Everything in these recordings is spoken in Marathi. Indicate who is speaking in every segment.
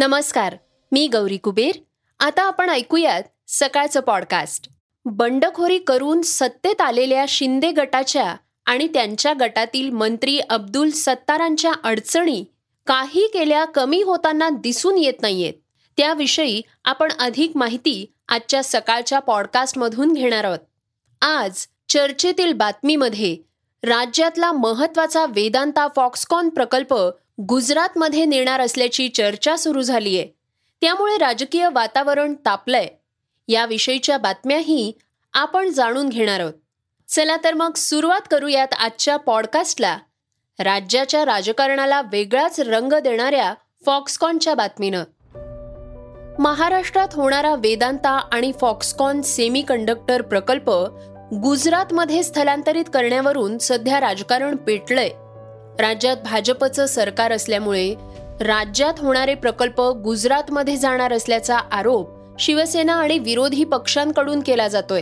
Speaker 1: नमस्कार मी गौरी कुबेर. आता आपण ऐकूयात सकाळचं पॉडकास्ट बंडखोरी करून सत्तेत आलेल्या शिंदे गटाच्या आणि त्यांच्या गटातील मंत्री अब्दुल सत्तारांच्या अडचणी काही केल्या कमी होताना दिसून येत नाहीयेत. त्याविषयी आपण अधिक माहिती आजच्या सकाळच्या पॉडकास्टमधून घेणार आहोत. आज चर्चेतील बातमीमध्ये राज्यातला महत्त्वाचा वेदांता फॉक्सकॉन प्रकल्प गुजरातमध्ये नेणार असल्याची चर्चा सुरू झालीय. त्यामुळे राजकीय वातावरण तापलंय. याविषयीच्या बातम्याही आपण जाणून घेणार आहोत. चला तर मग सुरुवात करूयात आजच्या पॉडकास्टला. राज्याच्या राजकारणाला वेगळाच रंग देणाऱ्या फॉक्सकॉनच्या बातमीनं. महाराष्ट्रात होणारा वेदांता आणि फॉक्सकॉन सेमी कंडक्टर प्रकल्प गुजरातमध्ये स्थलांतरित करण्यावरून सध्या राजकारण पेटलंय. राज्यात भाजपचं सरकार असल्यामुळे राज्यात होणारे प्रकल्प गुजरातमध्ये जाणार असल्याचा आरोप शिवसेना आणि विरोधी पक्षांकडून केला जातोय.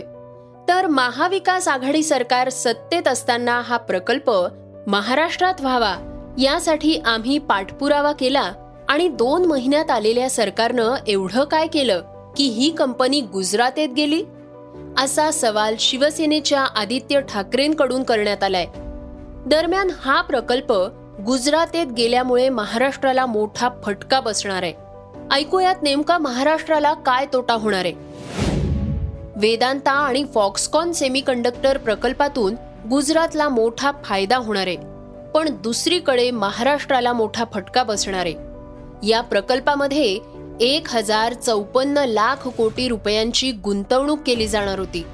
Speaker 1: तर महाविकास आघाडी सरकार सत्तेत असताना हा प्रकल्प महाराष्ट्रात व्हावा यासाठी आम्ही पाठपुरावा केला आणि दोन महिन्यात आलेल्या सरकारनं एवढं काय केलं की ही कंपनी गुजरातेत गेली? असा सवाल शिवसेनेच्या आदित्य ठाकरेंकडून करण्यात आलाय. दरम्यान हा प्रकल्प गुजरातेत गेल्यामुळे महाराष्ट्राला मोठा फटका बसणार आहे. ऐकूयात नेमका महाराष्ट्राला काय तोटा होणार आहे. वेदांता आणि फॉक्सकॉन सेमीकंडक्टर प्रकल्पातून गुजरातला मोठा फायदा होणार आहे. पण दुसरीकडे महाराष्ट्राला मोठा फटका बसणार आहे. या प्रकल्पामध्ये एक हजार चौपन्न लाख कोटी रुपयांची गुंतवणूक केली जाणार होती.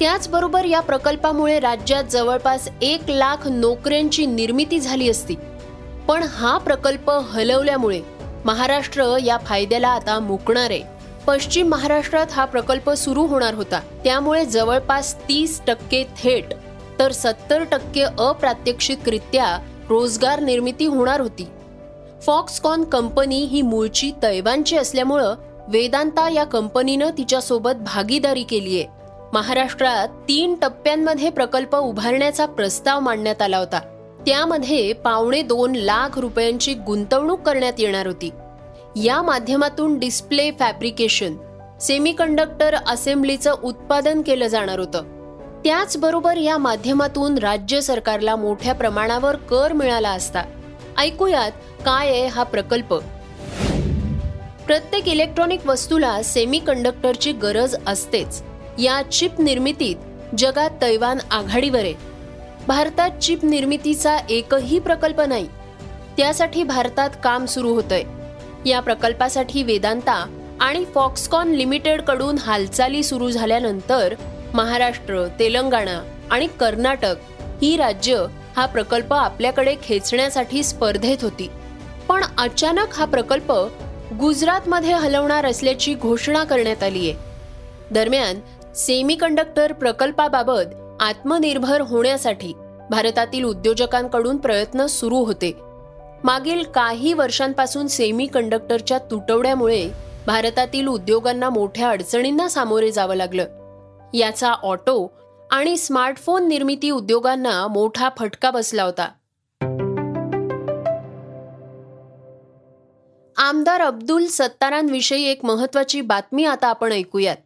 Speaker 1: त्याचबरोबर या प्रकल्पामुळे राज्यात जवळपास एक लाख नोकऱ्यांची निर्मिती झाली असती. पण हा प्रकल्प हलवल्यामुळे महाराष्ट्र या फायद्याला आता मुकणार. आहे पश्चिम महाराष्ट्रात हा प्रकल्प सुरू होणार होता. त्यामुळे जवळपास तीस टक्के थेट तर सत्तर टक्के अप्रात्यक्षिकरित्या रोजगार निर्मिती होणार होती. फॉक्सकॉन कंपनी ही मूळची तैवानची असल्यामुळं वेदांता या कंपनीनं तिच्यासोबत भागीदारी केली आहे महाराष्ट्रात तीन टप्प्यांमध्ये प्रकल्प उभारण्याचा प्रस्ताव मांडण्यात आला होता. त्यामध्ये पावणे दोन लाख रुपयांची गुंतवणूक करण्यात येणार होती. या माध्यमातून डिस्प्ले फॅब्रिकेशन सेमीकंडक्टर असेंब्लीचं उत्पादन केलं जाणार होतं. त्याचबरोबर या माध्यमातून राज्य सरकारला मोठ्या प्रमाणावर कर मिळाला असता. ऐकूयात काय आहे हा प्रकल्प. प्रत्येक इलेक्ट्रॉनिक वस्तूला सेमीकंडक्टरची गरज असतेच. या चिप निर्मितीत जगात तैवान आघाडीवर आहे. भारतात चिप निर्मितीचा एकही प्रकल्प नाही. त्यासाठी भारतात काम सुरू होतंय. या प्रकल्पासाठी वेदांता आणि फॉक्सकॉन लिमिटेडकडून हालचाली सुरू झाल्यानंतर महाराष्ट्र तेलंगणा आणि कर्नाटक ही राज्य हा प्रकल्प आपल्याकडे खेचण्यासाठी स्पर्धेत होती. पण अचानक हा प्रकल्प गुजरातमध्ये हलवणार असल्याची घोषणा करण्यात आली आहे दरम्यान सेमीकंडक्टर प्रकल्पाबाबत आत्मनिर्भर होण्यासाठी भारतातील उद्योजकांकडून प्रयत्न सुरू होते. मागील काही वर्षांपासून सेमी कंडक्टरच्या तुटवड्यामुळे भारतातील उद्योगांना मोठ्या अडचणींना सामोरे जावं लागलं. याचा ऑटो आणि स्मार्टफोन निर्मिती उद्योगांना मोठा फटका बसला होता. आमदार अब्दुल सत्तारांविषयी एक महत्वाची बातमी आता आपण ऐकूयात.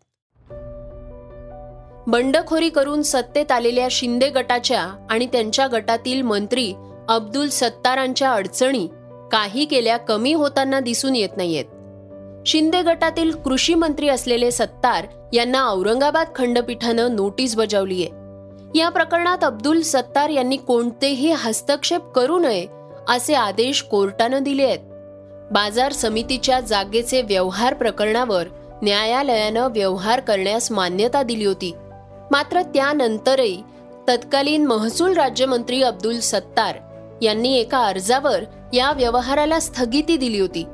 Speaker 1: बंडखोरी करून सत्तेत आलेल्या शिंदे गटाच्या आणि त्यांच्या गटातील मंत्री अब्दुल सत्तारांच्या अडचणी काही केल्या कमी होताना दिसून येत नाहीयेत. शिंदे गटातील कृषी मंत्री असलेले सत्तार यांना औरंगाबाद खंडपीठानं नोटीस बजावलीय. या प्रकरणात अब्दुल सत्तार यांनी कोणतेही हस्तक्षेप करू नये असे आदेश कोर्टानं दिले आहेत बाजार समितीच्या जागेचे व्यवहार प्रकरणावर न्यायालयानं व्यवहार करण्यास मान्यता दिली होती. मात्र त्यानंतरही तत्कालीन महसूल राज्यमंत्री अब्दुल सत्तार यांनी एका अर्जावर या व्यवहाराला स्थगिती दिली होती.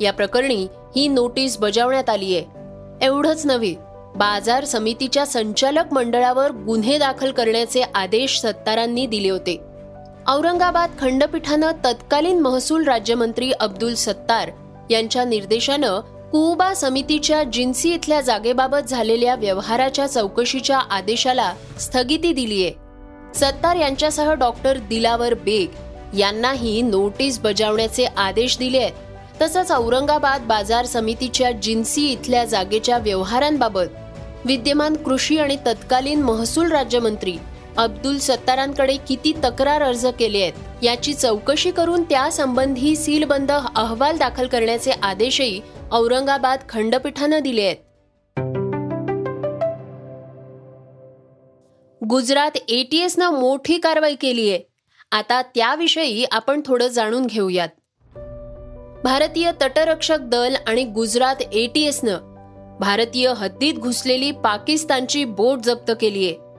Speaker 1: या प्रकरणी ही नोटीस बजावण्यात आली आहे. एवढंच नव्हे बाजार समितीच्या संचालक मंडळावर गुन्हे दाखल करण्याचे आदेश सत्तारांनी दिले होते. औरंगाबाद खंडपीठानं तत्कालीन महसूल राज्यमंत्री अब्दुल सत्तार यांच्या निर्देशानं कुबा समितीच्या जिन्सी इथल्या जागेबाबत झालेल्या व्यवहाराच्या चौकशीच्या आदेशाला स्थगिती दिलीय. सत्तार यांच्यासह डॉक्टर दिलावर बेग यांनाही नोटीस बजावण्याचे आदेश दिले आहेत तसंच औरंगाबाद बाजार समितीच्या जिन्सी इथल्या जागेच्या व्यवहारांबाबत विद्यमान कृषी आणि तत्कालीन महसूल राज्यमंत्री अब्दुल सत्तारांकडे किती तक्रार अर्ज केले आहेत याची चौकशी करून त्यासंबंधी सीलबंद अहवाल दाखल करण्याचे आदेशही औरंगाबाद खंडपीठानं दिले आहेत. गुजरात एटीएसनं मोठी कारवाई केली आहे. आता त्याविषयी आपण थोडं जाणून घेऊयात. भारतीय तटरक्षक दल आणि गुजरात एटीएसनं भारतीय हद्दीत घुसलेली पाकिस्तानची बोट जप्त केली आहे.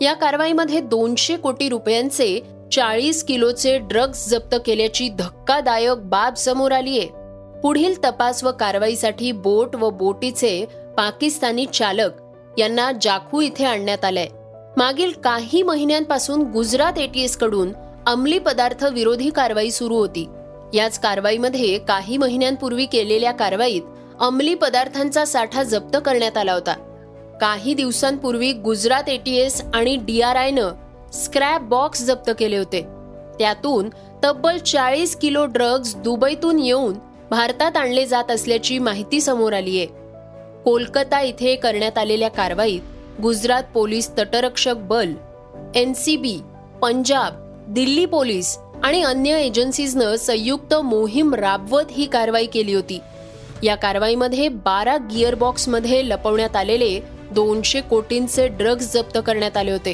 Speaker 1: या कारवाईमध्ये दोनशे कोटी रुपयांचे चाळीस किलोचे ड्रग्ज जप्त केल्याची धक्कादायक बाब समोर आली आहे. पुढील तपास व कारवाईसाठी बोट व बोटीचे पाकिस्तानी चालक यांना जाखू इथे आणण्यात आलंय. मागील काही महिन्यांपासून गुजरात एटीएसकडून अंमली पदार्थ विरोधी कारवाई सुरू होती. याच कारवाईमध्ये काही महिन्यांपूर्वी केलेल्या कारवाईत अंमली पदार्थांचा साठा जप्त करण्यात आला होता. काही दिवसांपूर्वी गुजरात एटीएस आणि डीआरआयनं स्क्रॅप बॉक्स जप्त केले होते. त्यातून तब्बल चाळीस किलो ड्रग्ज दुबईतून येऊन भारतात आणले जात असल्याची माहिती समोर आली आहे. कोलकाता इथे करण्यात आलेल्या कारवाईत गुजरात पोलीस तटरक्षक बल एनसीबी पंजाब दिल्ली पोलीस आणि अन्य एजन्सीजनं संयुक्त मोहीम राबवत ही कारवाई केली होती. या कारवाईमध्ये बारा गिअरबॉक्समध्ये लपवण्यात आलेले दोनशे कोटींचे ड्रग्ज जप्त करण्यात आले होते.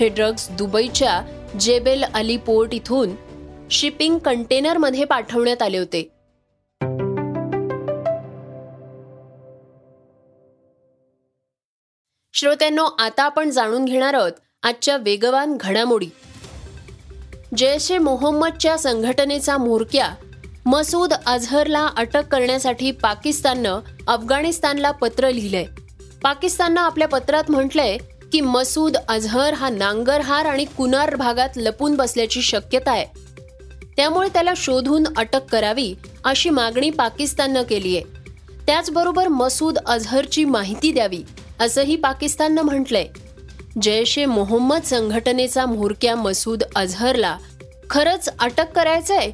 Speaker 1: हे ड्रग्ज दुबईच्या जेबेल अली पोर्ट इथून शिपिंग कंटेनरमध्ये पाठवण्यात आले होते. श्रोत्यांनो आता आपण जाणून घेणार आहोत आजच्या वेगवान घडामोडी. जैश ए मोहम्मदच्या संघटनेचा म्होरक्या मसूद अझहरला अटक करण्यासाठी पाकिस्ताननं अफगाणिस्तानला पत्र लिहिलंय. पाकिस्ताननं आपल्या पत्रात म्हटलंय की मसूद अझहर हा नांगरहार आणि कुनार भागात लपून बसल्याची शक्यता आहे. त्यामुळे त्याला शोधून अटक करावी अशी मागणी पाकिस्ताननं केली आहे. त्याचबरोबर मसूद अझहरची माहिती द्यावी असंही पाकिस्ताननं म्हटलंय. जैश ए मोहम्मद संघटनेचा म्होरक्या मसूद अझहरला खरंच अटक करायचंय?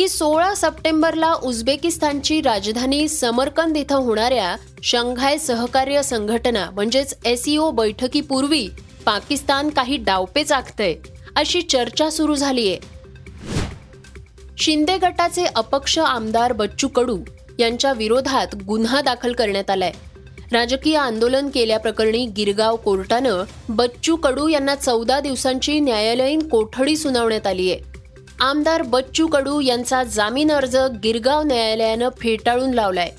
Speaker 1: की सोळा सप्टेंबरला उझबेकिस्तानची राजधानी समरकंद इथं होणाऱ्या शंघाय सहकार्य संघटना म्हणजेच एसईओ बैठकीपूर्वी पाकिस्तान काही डावपेच आखतंय अशी चर्चा सुरू झालीय. शिंदे गटाचे अपक्ष आमदार बच्चू कडू यांच्या विरोधात गुन्हा दाखल करण्यात आलाय. राजकीय आंदोलन केल्याप्रकरणी गिरगाव कोर्टानं बच्चू कडू यांना चौदा दिवसांची न्यायालयीन कोठडी सुनावण्यात आली आहे आमदार बच्चू कडू यांचा जामीन अर्ज गिरगाव न्यायालयानं फेटाळून लावलाय.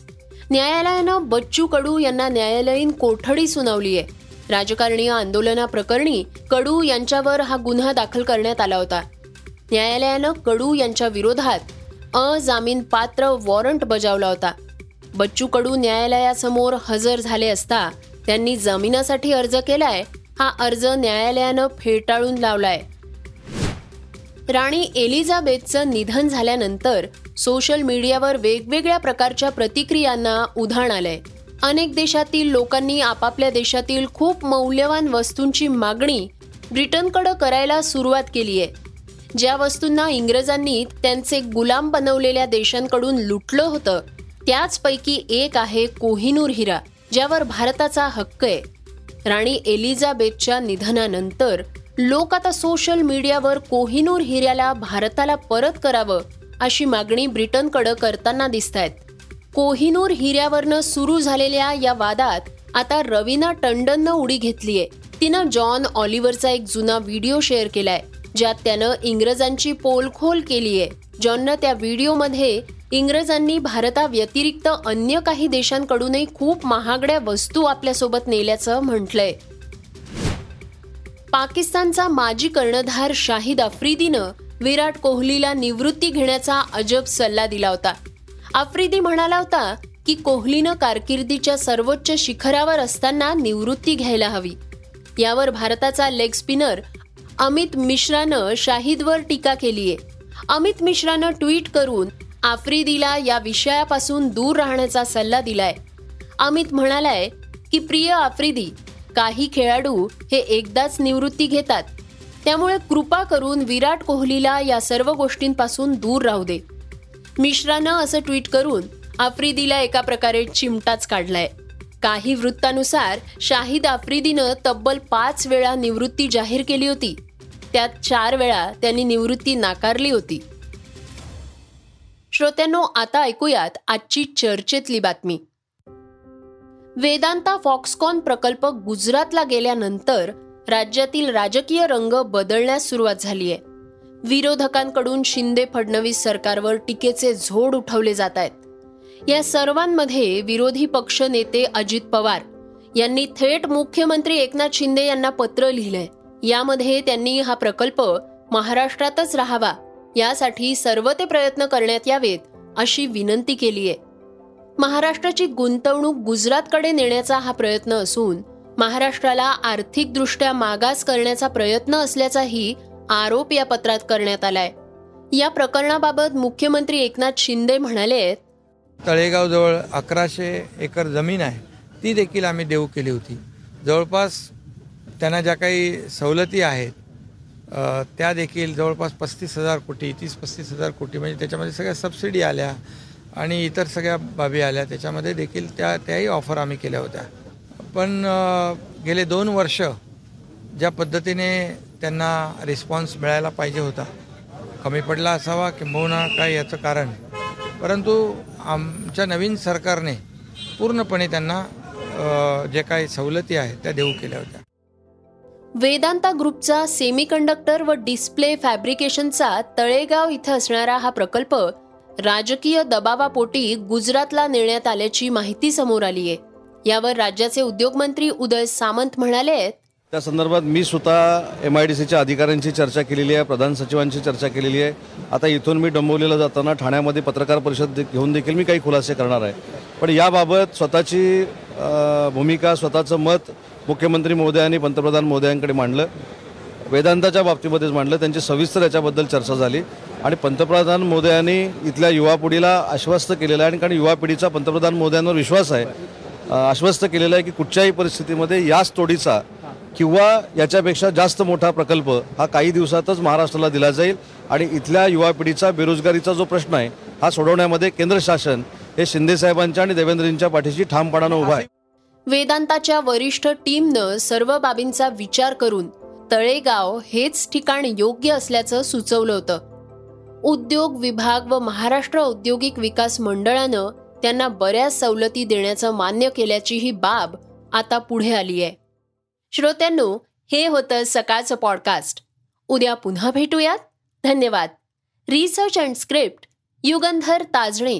Speaker 1: न्यायालयानं बच्चू कडू यांना न्यायालयीन कोठडी सुनावली आहे. राजकारणीय आंदोलनाप्रकरणी कडू यांच्यावर हा गुन्हा दाखल करण्यात आला होता. न्यायालयानं कडू यांच्या विरोधात अजामीन पात्र वॉरंट बजावला होता. बच्चू कडू न्यायालयासमोर हजर झाले असता त्यांनी जामिनासाठी अर्ज केलाय हा अर्ज न्यायालयानं फेटाळून लावलाय. राणी एलिझाबेथचं निधन झाल्यानंतर सोशल मीडियावर वेगवेगळ्या प्रकारच्या प्रतिक्रियांना उधाण आलंय. अनेक देशातील लोकांनी आपापल्या देशातील खूप मौल्यवान वस्तूंची मागणी ब्रिटनकडं करायला सुरुवात केली आहे. ज्या वस्तूंना इंग्रजांनी त्यांचे गुलाम बनवलेल्या देशांकडून लुटलं होतं त्याचपैकी एक आहे कोहिनूर हिरा ज्यावर भारताचा हक्क आहे. राणी एलिझाबेथच्या निधनानंतर लोक आता सोशल मीडियावर कोहिनूर हिऱ्याला भारताला परत करावं अशी मागणी ब्रिटनकडं करताना दिसत आहेत कोहिनूर हिऱ्यावरनं सुरू झालेल्या या वादात आता रवीना टंडननं उडी घेतलीये. तिनं जॉन ऑलिव्हरचा एक जुना व्हिडिओ शेअर केलाय ज्यात त्यानं इंग्रजांची पोलखोल केली आहे जॉननं त्या व्हिडिओमध्ये इंग्रजांनी भारताव्यतिरिक्त अन्य काही देशांकडूनही खूप महागड्या वस्तू आपल्यासोबत नेल्याचं म्हटलंय. पाकिस्तानचा माजी कर्णधार शाहिद आफ्रिदीनं विराट कोहलीला निवृत्ती घेण्याचा अजब सल्ला दिला होता. आफ्रिदी म्हणाला होता की कोहलीनं कारकिर्दीच्या सर्वोच्च शिखरावर असताना निवृत्ती घ्यायला हवी. यावर भारताचा लेग स्पिनर अमित मिश्रानं शाहिदवर टीका केलीय. अमित मिश्रानं ट्विट करून आफ्रिदीला या विषयापासून दूर राहण्याचा सल्ला दिलाय. अमित म्हणालाय की प्रिय आफ्रिदी काही खेळाडू हे एकदाच निवृत्ती घेतात. त्यामुळे कृपा करून विराट कोहलीला या सर्व गोष्टींपासून दूर राहू दे. मिश्रानं असं ट्विट करून आफ्रिदीला एका प्रकारे चिमटाच काढलाय. काही वृत्तानुसार शाहिद आफ्रिदीनं तब्बल पाच वेळा निवृत्ती जाहीर केली होती. त्यात चार वेळा त्यांनी निवृत्ती नाकारली होती. श्रोत्यांनो आता ऐकूयात आजची चर्चेतली बातमी. वेदांता फॉक्सकॉन प्रकल्प गुजरातला गेल्यानंतर राज्यातील राजकीय रंग बदलण्यास सुरुवात झालीय विरोधकांकडून शिंदे फडणवीस सरकारवर टीकेचे झोड उठवले जात आहेत. या सर्वांमध्ये विरोधी पक्ष नेते अजित पवार यांनी थेट मुख्यमंत्री एकनाथ शिंदे यांना पत्र लिहिलंय. यामध्ये त्यांनी हा प्रकल्प महाराष्ट्रातच राहावा यासाठी सर्व ते प्रयत्न करण्यात यावेत अशी विनंती केली आहे महाराष्ट्राची गुंतवणूक गुजरातकडे नेण्याचा हा प्रयत्न असून महाराष्ट्राला आर्थिकदृष्ट्या मागास करण्याचा प्रयत्न असल्याचाही आरोप या पत्रात करण्यात आलाय. या प्रकरणाबाबत मुख्यमंत्री एकनाथ शिंदे म्हणाले
Speaker 2: तळेगावजवळ अकराशे एकर जमीन आहे. ती देखील आम्ही देऊ केली होती. जवळपास त्यांना ज्या काही सवलती आहेत त्या देखील जवळपास पस्तीस हजार कोटी तीस पस्तीस हजार कोटी म्हणजे त्याच्यामध्ये सगळ्या सबसिडी आल्या. आणि इतर सगळ्या बाबी आल्या. त्याच्यामध्ये देखील त्या त्याही ऑफर आम्ही केल्या होत्या. पण गेले दोन वर्ष ज्या पद्धतीने त्यांना रिस्पॉन्स मिळायला पाहिजे होता. कमी पडला असावा किंबहुना काय याचं कारण. परंतु आमच्या नवीन सरकारने पूर्णपणे त्यांना जे काही सवलती आहेत त्या देऊ केल्या होत्या.
Speaker 1: वेदांता ग्रुपचा सेमीकंडक्टर व डिस्प्ले फॅब्रिकेशनचा तळेगाव इथं असणारा हा प्रकल्प राजकीय दबावापोटी गुजरातला नेण्यात आल्याची माहिती समोर आली आहे. यावर राज्याचे उद्योगमंत्री उदय सामंत म्हणाले आहेत.
Speaker 3: त्या संदर्भात मी स्वतः एम आय डी सीच्या अधिकाऱ्यांची चर्चा केलेली आहे प्रधान सचिवांची चर्चा केलेली आहे. आता इथून मी डंबवलेला जाताना ठाण्यामध्ये पत्रकार परिषद घेऊन देखील मी काही खुलासे करणार आहे. पण याबाबत स्वतःची भूमिका स्वतःचं मत मुख्यमंत्री महोदयांनी पंतप्रधान महोदयांकडे मांडलं. वेदांताच्या बाबतीमध्येच मांडलं. त्यांची सविस्तर याच्याबद्दल चर्चा झाली. आणि पंतप्रधान मोदयांनी इथल्या युवा पिढीला आश्वस्त केलेलं आहे आणि कारण युवा पिढीचा पंतप्रधान मोदयांवर विश्वास आहे आश्वस्त केलेलं आहे की कुठच्याही परिस्थितीमध्ये याच तोडीचा किंवा याच्यापेक्षा जास्त मोठा प्रकल्प हा काही दिवसातच महाराष्ट्राला दिला जाईल आणि इथल्या युवा पिढीचा बेरोजगारीचा जो प्रश्न आहे हा सोडवण्यामध्ये केंद्र शासन हे शिंदेसाहेबांच्या आणि देवेंद्रजींच्या पाठीशी ठामपणानं उभा आहे.
Speaker 1: वेदांताच्या वरिष्ठ टीमनं सर्व बाबींचा विचार करून तळेगाव हेच ठिकाण योग्य असल्याचं सुचवलं होतं. उद्योग विभाग व महाराष्ट्र औद्योगिक विकास मंडळानं त्यांना बऱ्याच सवलती देण्याचं मान्य केल्याची ही बाब आता पुढे आली आहे. श्रोत्यांनो हे होतं सकाळचं पॉडकास्ट उद्या पुन्हा भेटूयात. धन्यवाद. Research and script Yugandhar Tajne.